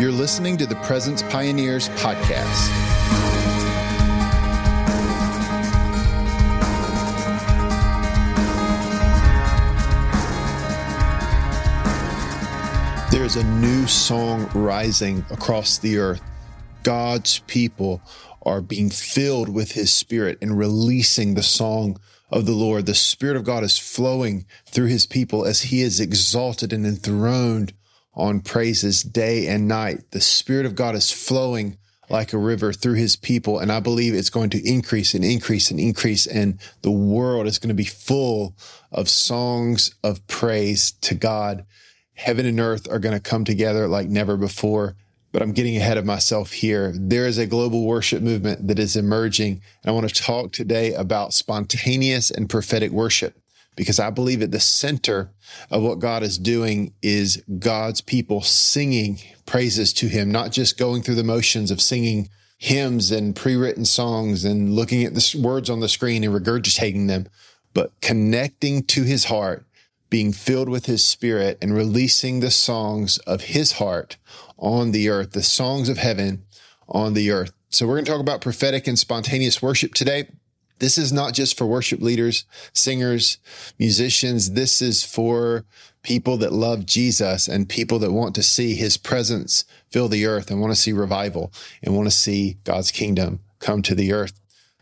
You're listening to the Presence Pioneers podcast. There is a new song rising across the earth. God's people are being filled with his spirit and releasing the song of the Lord. The spirit of God is flowing through his people as he is exalted and enthroned on praises day and night. The Spirit of God is flowing like a river through his people. And I believe it's going to increase and increase and increase. And the world is going to be full of songs of praise to God. Heaven and earth are going to come together like never before. But I'm getting ahead of myself here. There is a global worship movement that is emerging. And I want to talk today about spontaneous and prophetic worship because I believe at the center of what God is doing is God's people singing praises to him, not just going through the motions of singing hymns and pre-written songs and looking at the words on the screen and regurgitating them, but connecting to his heart, being filled with his spirit and releasing the songs of his heart on the earth, the songs of heaven on the earth. So we're going to talk about prophetic and spontaneous worship today. This is not just for worship leaders, singers, musicians. This is for people that love Jesus and people that want to see his presence fill the earth and want to see revival and want to see God's kingdom come to the earth.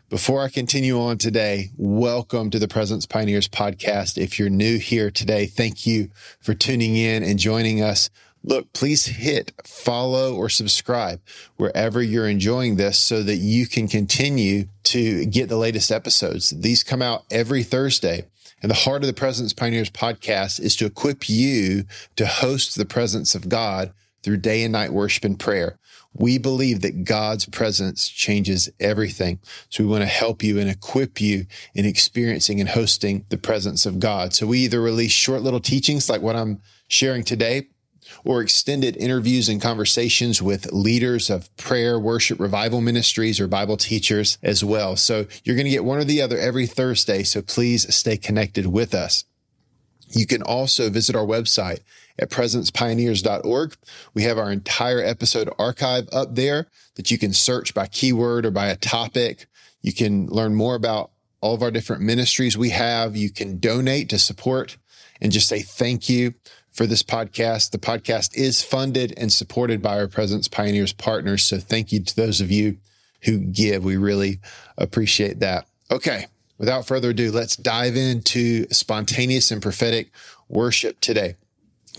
Before I continue on today, welcome to the Presence Pioneers podcast. If you're new here today, thank you for tuning in and joining us look, please hit follow or subscribe wherever you're enjoying this so that you can continue to get the latest episodes. These come out every Thursday. And the heart of the Presence Pioneers podcast is to equip you to host the presence of God through day and night worship and prayer. We believe that God's presence changes everything. So we want to help you and equip you in experiencing and hosting the presence of God. So we either release short little teachings like what I'm sharing today, or extended interviews and conversations with leaders of prayer, worship, revival ministries, or Bible teachers as well. So you're going to get one or the other every Thursday. So please stay connected with us. You can also visit our website at presencepioneers.org. We have our entire episode archive up there that you can search by keyword or by a topic. You can learn more about all of our different ministries we have. You can donate to support and just say thank you for this podcast. The podcast is funded and supported by our Presence Pioneers partners. So thank you to those of you who give. We really appreciate that. Okay. Without further ado, let's dive into spontaneous and prophetic worship today.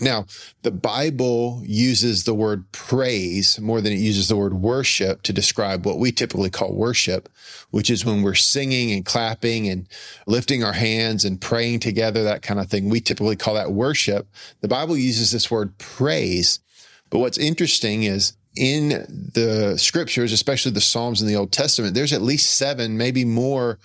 Now, the Bible uses the word praise more than it uses the word worship to describe what we typically call worship, which is when we're singing and clapping and lifting our hands and praying together, that kind of thing. We typically call that worship. The Bible uses this word praise. But what's interesting is in the scriptures, especially the Psalms in the Old Testament, there's at least seven, maybe more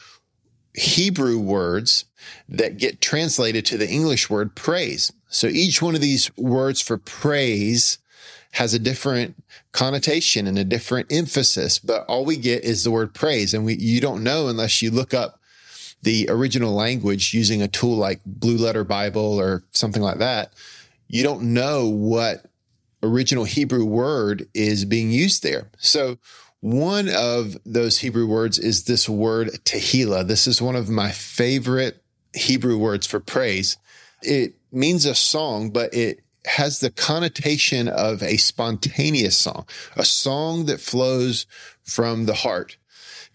Hebrew words that get translated to the English word praise. So each one of these words for praise has a different connotation and a different emphasis, but all we get is the word praise. And we, you don't know unless you look up the original language using a tool like Blue Letter Bible or something like that. You don't know what original Hebrew word is being used there. So one of those Hebrew words is this word tehillah. This is one of my favorite Hebrew words for praise. It means a song, but it has the connotation of a spontaneous song, a song that flows from the heart.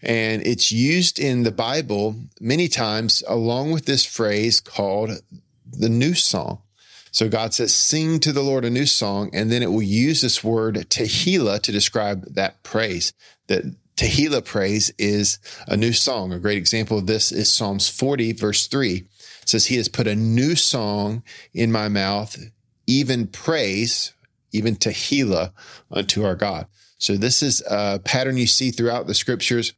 And it's used in the Bible many times along with this phrase called the new song. So God says, sing to the Lord a new song. And then it will use this word tehillah to describe that praise. That tehillah praise is a new song. A great example of this is Psalms 40, verse 3. Says, He has put a new song in my mouth, even praise, even tehillah unto our God. So this is a pattern you see throughout the scriptures.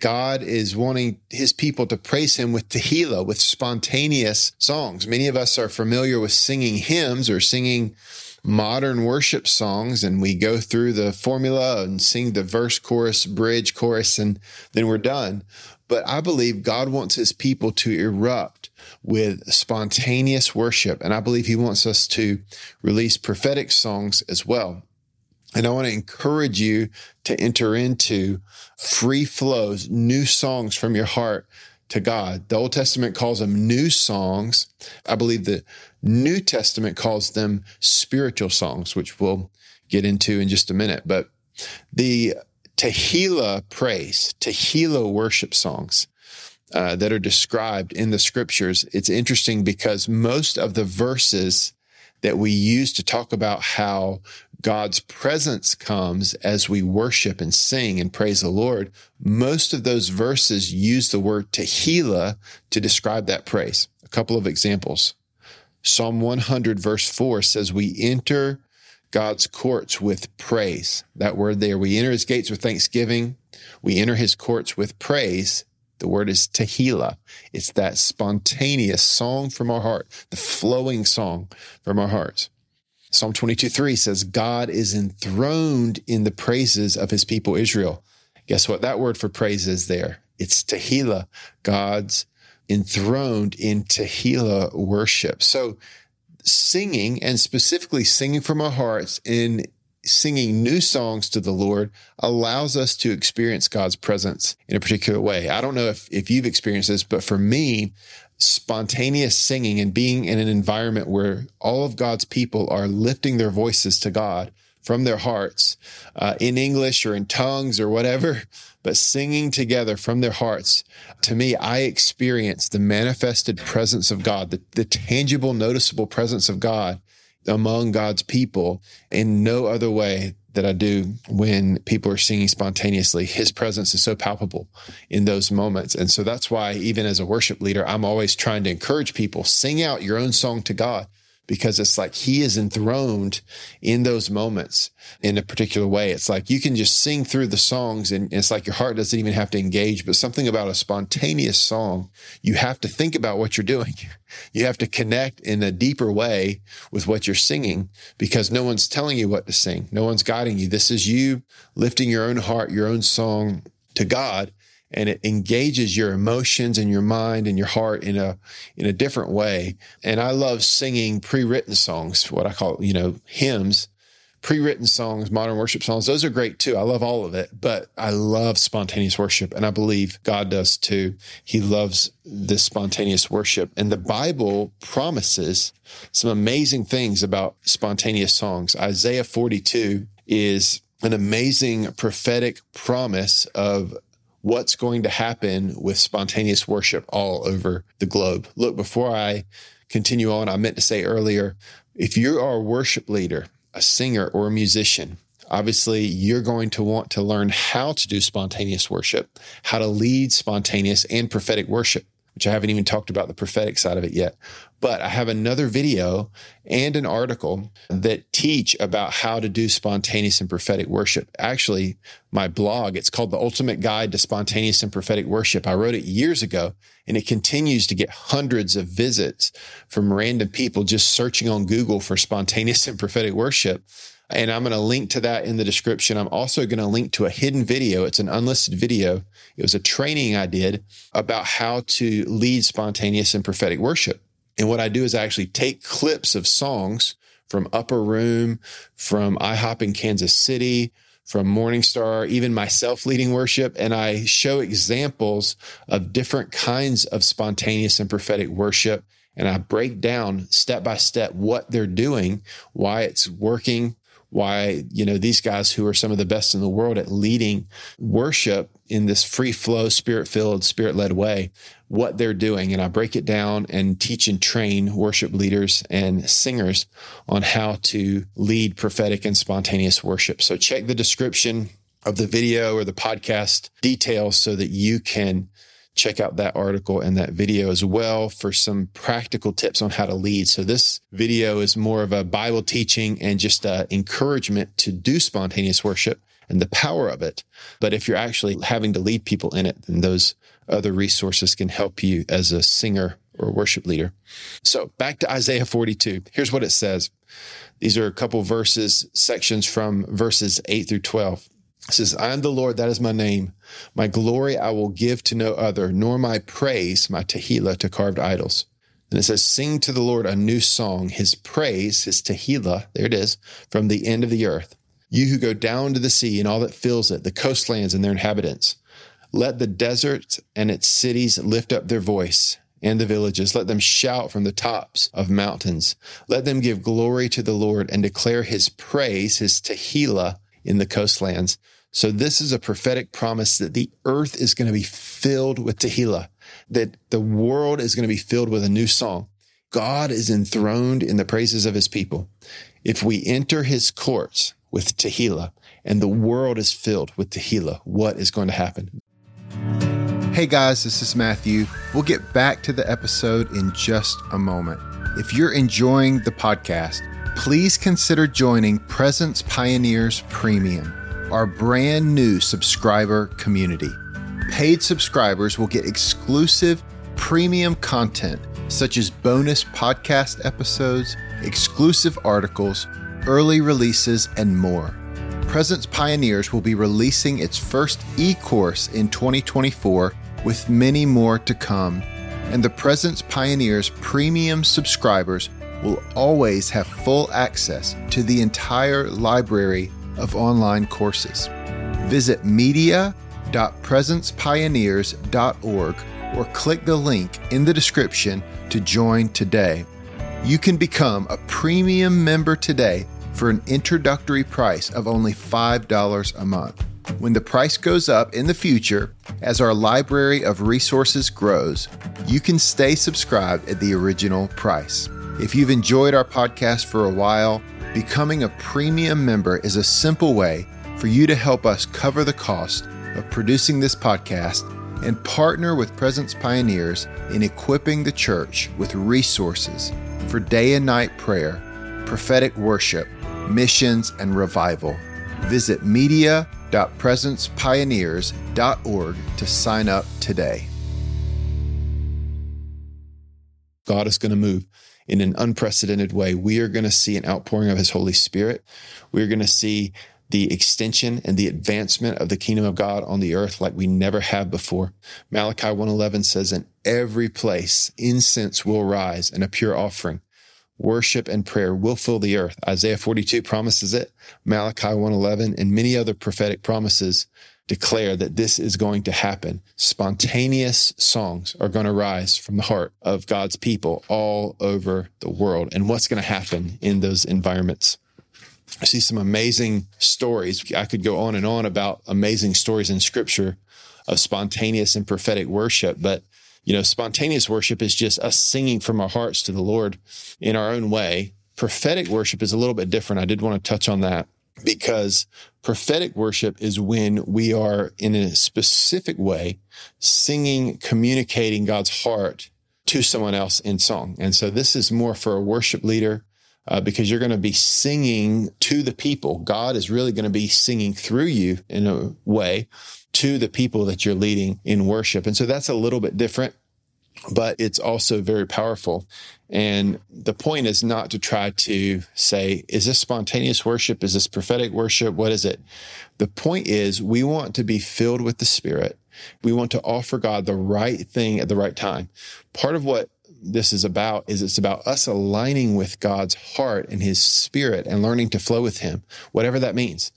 God is wanting his people to praise him with tehillah, with spontaneous songs. Many of us are familiar with singing hymns or singing modern worship songs, and we go through the formula and sing the verse, chorus, bridge, chorus, and then we're done. But I believe God wants his people to erupt with spontaneous worship. And I believe he wants us to release prophetic songs as well. And I want to encourage you to enter into free flows, new songs from your heart to God. The Old Testament calls them new songs. I believe the New Testament calls them spiritual songs, which we'll get into in just a minute. But the Tehillah praise, Tehillah worship songs uh, that are described in the scriptures, it's interesting because most of the verses that we use to talk about how God's presence comes as we worship and sing and praise the Lord, most of those verses use the word tehillah to describe that praise. A couple of examples. Psalm 100 verse 4 says, we enter God's courts with praise. That word there, we enter his gates with thanksgiving. We enter his courts with praise. The word is tehillah. It's that spontaneous song from our heart, the flowing song from our hearts. Psalm 22 3 says, God is enthroned in the praises of his people Israel. Guess what? That word for praise is there. It's Tehillah. God's enthroned in Tehillah worship. So singing and specifically singing from our hearts in singing new songs to the Lord allows us to experience God's presence in a particular way. I don't know if, if you've experienced this, but for me, spontaneous singing and being in an environment where all of God's people are lifting their voices to God from their hearts uh, in English or in tongues or whatever, but singing together from their hearts. To me, I experience the manifested presence of God, the, the tangible, noticeable presence of God among God's people in no other way that I do when people are singing spontaneously. His presence is so palpable in those moments. And so that's why even as a worship leader, I'm always trying to encourage people, sing out your own song to God because it's like he is enthroned in those moments in a particular way. It's like you can just sing through the songs and it's like your heart doesn't even have to engage, but something about a spontaneous song, you have to think about what you're doing. You have to connect in a deeper way with what you're singing because no one's telling you what to sing. No one's guiding you. This is you lifting your own heart, your own song to God and it engages your emotions and your mind and your heart in a in a different way. And I love singing pre-written songs, what I call, you know, hymns, pre-written songs, modern worship songs. Those are great too. I love all of it, but I love spontaneous worship and I believe God does too. He loves this spontaneous worship. And the Bible promises some amazing things about spontaneous songs. Isaiah 42 is an amazing prophetic promise of what's going to happen with spontaneous worship all over the globe. Look, before I continue on, I meant to say earlier, if you are a worship leader, a singer or a musician, obviously you're going to want to learn how to do spontaneous worship, how to lead spontaneous and prophetic worship which I haven't even talked about the prophetic side of it yet. But I have another video and an article that teach about how to do spontaneous and prophetic worship. Actually, my blog, it's called The Ultimate Guide to Spontaneous and Prophetic Worship. I wrote it years ago and it continues to get hundreds of visits from random people just searching on Google for spontaneous and prophetic worship. And I'm going to link to that in the description. I'm also going to link to a hidden video. It's an unlisted video. It was a training I did about how to lead spontaneous and prophetic worship. And what I do is I actually take clips of songs from Upper Room, from IHOP in Kansas City, from Morningstar, even myself leading worship. And I show examples of different kinds of spontaneous and prophetic worship. And I break down step by step what they're doing, why it's working, why, you know, these guys who are some of the best in the world at leading worship in this free flow, spirit filled, spirit led way, what they're doing. And I break it down and teach and train worship leaders and singers on how to lead prophetic and spontaneous worship. So check the description of the video or the podcast details so that you can check out that article and that video as well for some practical tips on how to lead. So this video is more of a Bible teaching and just a encouragement to do spontaneous worship and the power of it. But if you're actually having to lead people in it, then those other resources can help you as a singer or worship leader. So back to Isaiah 42. Here's what it says. These are a couple verses, sections from verses 8 through 12. Says, I am the Lord, that is my name. My glory I will give to no other, nor my praise, my tehillah, to carved idols. And it says, Sing to the Lord a new song, his praise, his tehillah, there it is, from the end of the earth. You who go down to the sea and all that fills it, the coastlands and their inhabitants. Let the desert and its cities lift up their voice and the villages. Let them shout from the tops of mountains. Let them give glory to the Lord and declare his praise, his Tehillah in the coastlands. So this is a prophetic promise that the earth is going to be filled with Tehillah, that the world is going to be filled with a new song. God is enthroned in the praises of his people. If we enter his courts with Tehillah and the world is filled with Tehillah, what is going to happen? Hey guys, this is Matthew. We'll get back to the episode in just a moment. If you're enjoying the podcast, please consider joining Presence Pioneers Premium, our brand new subscriber community. Paid subscribers will get exclusive premium content such as bonus podcast episodes, exclusive articles, early releases, and more. Presence Pioneers will be releasing its first e course in 2024 with many more to come. And the Presence Pioneers premium subscribers will always have full access to the entire library of online courses. Visit media.presencepioneers.org or click the link in the description to join today. You can become a premium member today for an introductory price of only $5 a month. When the price goes up in the future, as our library of resources grows, you can stay subscribed at the original price. If you've enjoyed our podcast for a while, becoming a premium member is a simple way for you to help us cover the cost of producing this podcast and partner with Presence Pioneers in equipping the church with resources for day and night prayer, prophetic worship, missions, and revival. Visit media.presencepioneers.org to sign up today. God is going to move in an unprecedented way. We are going to see an outpouring of his Holy Spirit. We're going to see the extension and the advancement of the kingdom of God on the earth like we never have before. Malachi 1:11 says in every place incense will rise and a pure offering worship and prayer will fill the earth. Isaiah 42 promises it. Malachi 111 and many other prophetic promises declare that this is going to happen. Spontaneous songs are going to rise from the heart of God's people all over the world. And what's going to happen in those environments? I see some amazing stories. I could go on and on about amazing stories in scripture of spontaneous and prophetic worship, but you know, spontaneous worship is just us singing from our hearts to the Lord in our own way. Prophetic worship is a little bit different. I did want to touch on that because prophetic worship is when we are in a specific way singing, communicating God's heart to someone else in song. And so this is more for a worship leader. Uh, because you're going to be singing to the people. God is really going to be singing through you in a way to the people that you're leading in worship. And so that's a little bit different, but it's also very powerful. And the point is not to try to say, is this spontaneous worship? Is this prophetic worship? What is it? The point is we want to be filled with the Spirit. We want to offer God the right thing at the right time. Part of what this is about is it's about us aligning with God's heart and his spirit and learning to flow with him, whatever that means.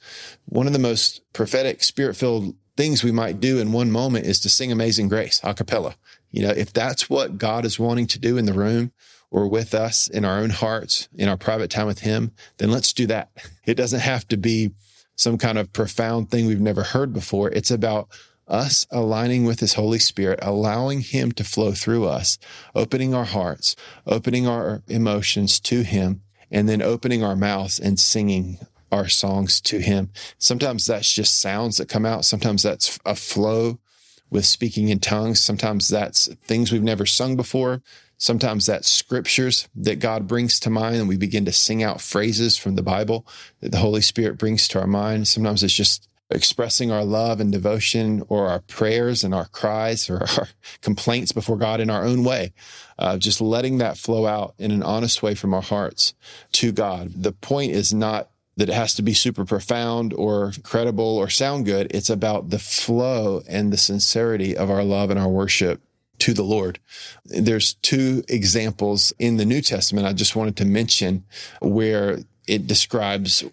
One of the most prophetic spirit filled things we might do in one moment is to sing Amazing Grace a cappella. You know, if that's what God is wanting to do in the room or with us in our own hearts, in our private time with Him, then let's do that. It doesn't have to be some kind of profound thing we've never heard before. It's about us aligning with His Holy Spirit, allowing Him to flow through us, opening our hearts, opening our emotions to Him, and then opening our mouths and singing our songs to him. Sometimes that's just sounds that come out. Sometimes that's a flow with speaking in tongues. Sometimes that's things we've never sung before. Sometimes that's scriptures that God brings to mind and we begin to sing out phrases from the Bible that the Holy Spirit brings to our mind. Sometimes it's just expressing our love and devotion or our prayers and our cries or our complaints before God in our own way. Uh, just letting that flow out in an honest way from our hearts to God. The point is not that it has to be super profound or credible or sound good. It's about the flow and the sincerity of our love and our worship to the Lord. There's two examples in the New Testament I just wanted to mention where it describes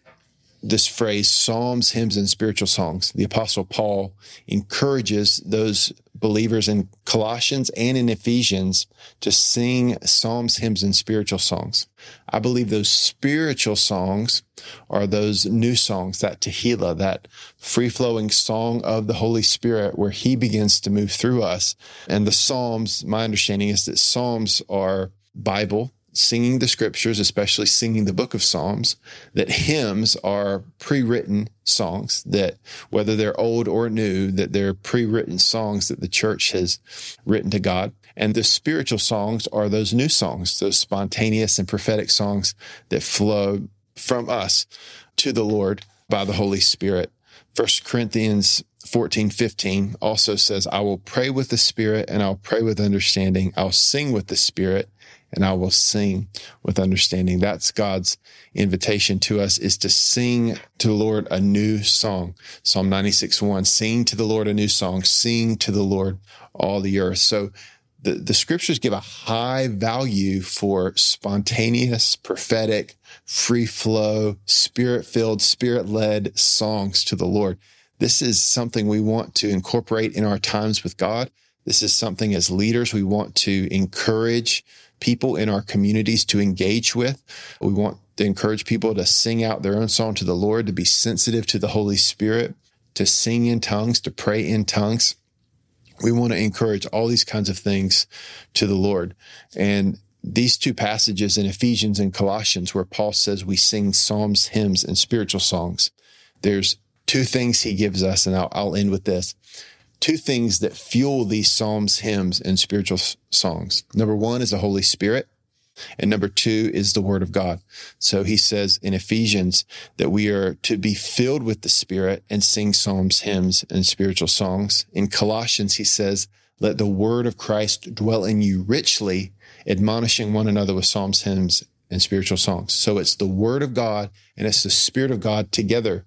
this phrase psalms, hymns, and spiritual songs. The apostle Paul encourages those believers in Colossians and in Ephesians to sing psalms, hymns, and spiritual songs. I believe those spiritual songs are those new songs, that Tehillah, that free flowing song of the Holy Spirit where he begins to move through us. And the Psalms, my understanding is that Psalms are Bible singing the scriptures, especially singing the book of Psalms, that hymns are pre-written songs that whether they're old or new, that they're pre-written songs that the church has written to God. And the spiritual songs are those new songs, those spontaneous and prophetic songs that flow from us to the Lord by the Holy Spirit. First Corinthians 14, 15 also says, I will pray with the Spirit and I'll pray with understanding. I'll sing with the Spirit and I will sing with understanding. That's God's invitation to us is to sing to the Lord a new song. Psalm 96, 1, sing to the Lord a new song, sing to the Lord all the earth. So the, the scriptures give a high value for spontaneous, prophetic, free flow, spirit filled, spirit led songs to the Lord. This is something we want to incorporate in our times with God. This is something as leaders we want to encourage people in our communities to engage with. We want to encourage people to sing out their own song to the Lord, to be sensitive to the Holy Spirit, to sing in tongues, to pray in tongues. We want to encourage all these kinds of things to the Lord. And these two passages in Ephesians and Colossians, where Paul says we sing psalms, hymns, and spiritual songs, there's two things he gives us, and I'll, I'll end with this two things that fuel these psalms, hymns, and spiritual songs. Number one is the Holy Spirit. And number two is the word of God. So he says in Ephesians that we are to be filled with the spirit and sing psalms, hymns, and spiritual songs. In Colossians, he says, let the word of Christ dwell in you richly, admonishing one another with psalms, hymns, and spiritual songs. So it's the word of God and it's the spirit of God together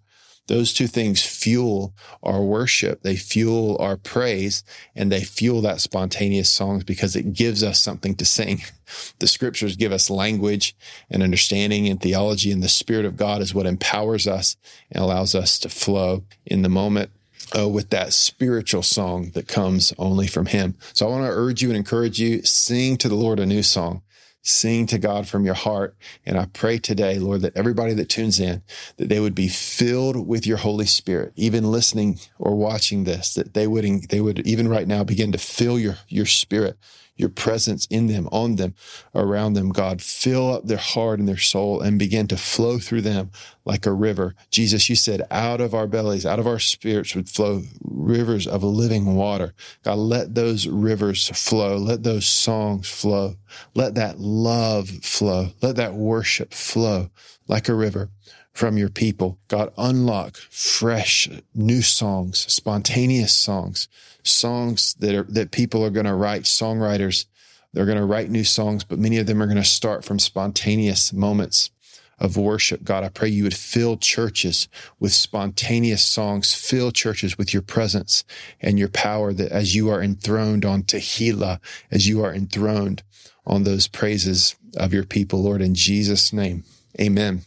those two things fuel our worship. They fuel our praise and they fuel that spontaneous songs because it gives us something to sing. The scriptures give us language and understanding and theology and the spirit of God is what empowers us and allows us to flow in the moment. Uh, with that spiritual song that comes only from him. So I want to urge you and encourage you, sing to the Lord a new song sing to God from your heart. And I pray today, Lord, that everybody that tunes in, that they would be filled with your Holy Spirit, even listening or watching this, that they would, they would even right now begin to feel your, your spirit your presence in them, on them, around them. God, fill up their heart and their soul and begin to flow through them like a river. Jesus, you said, out of our bellies, out of our spirits would flow rivers of living water. God, let those rivers flow. Let those songs flow. Let that love flow. Let that worship flow like a river from your people. God, unlock fresh new songs, spontaneous songs, songs that are, that people are going to write, songwriters. They're going to write new songs, but many of them are going to start from spontaneous moments of worship. God, I pray you would fill churches with spontaneous songs, fill churches with your presence and your power that as you are enthroned on Tehillah, as you are enthroned on those praises of your people, Lord, in Jesus' name. Amen.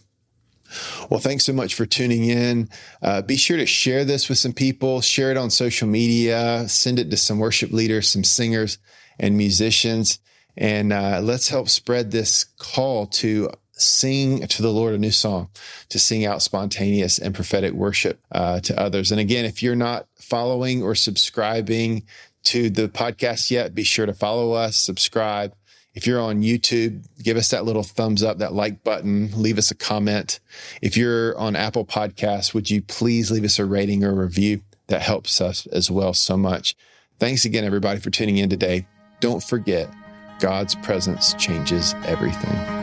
Well, thanks so much for tuning in. Uh, be sure to share this with some people, share it on social media, send it to some worship leaders, some singers, and musicians. And uh, let's help spread this call to sing to the Lord a new song, to sing out spontaneous and prophetic worship uh, to others. And again, if you're not following or subscribing to the podcast yet, be sure to follow us, subscribe, if you're on YouTube, give us that little thumbs up, that like button, leave us a comment. If you're on Apple Podcasts, would you please leave us a rating or review? That helps us as well so much. Thanks again, everybody, for tuning in today. Don't forget, God's presence changes everything.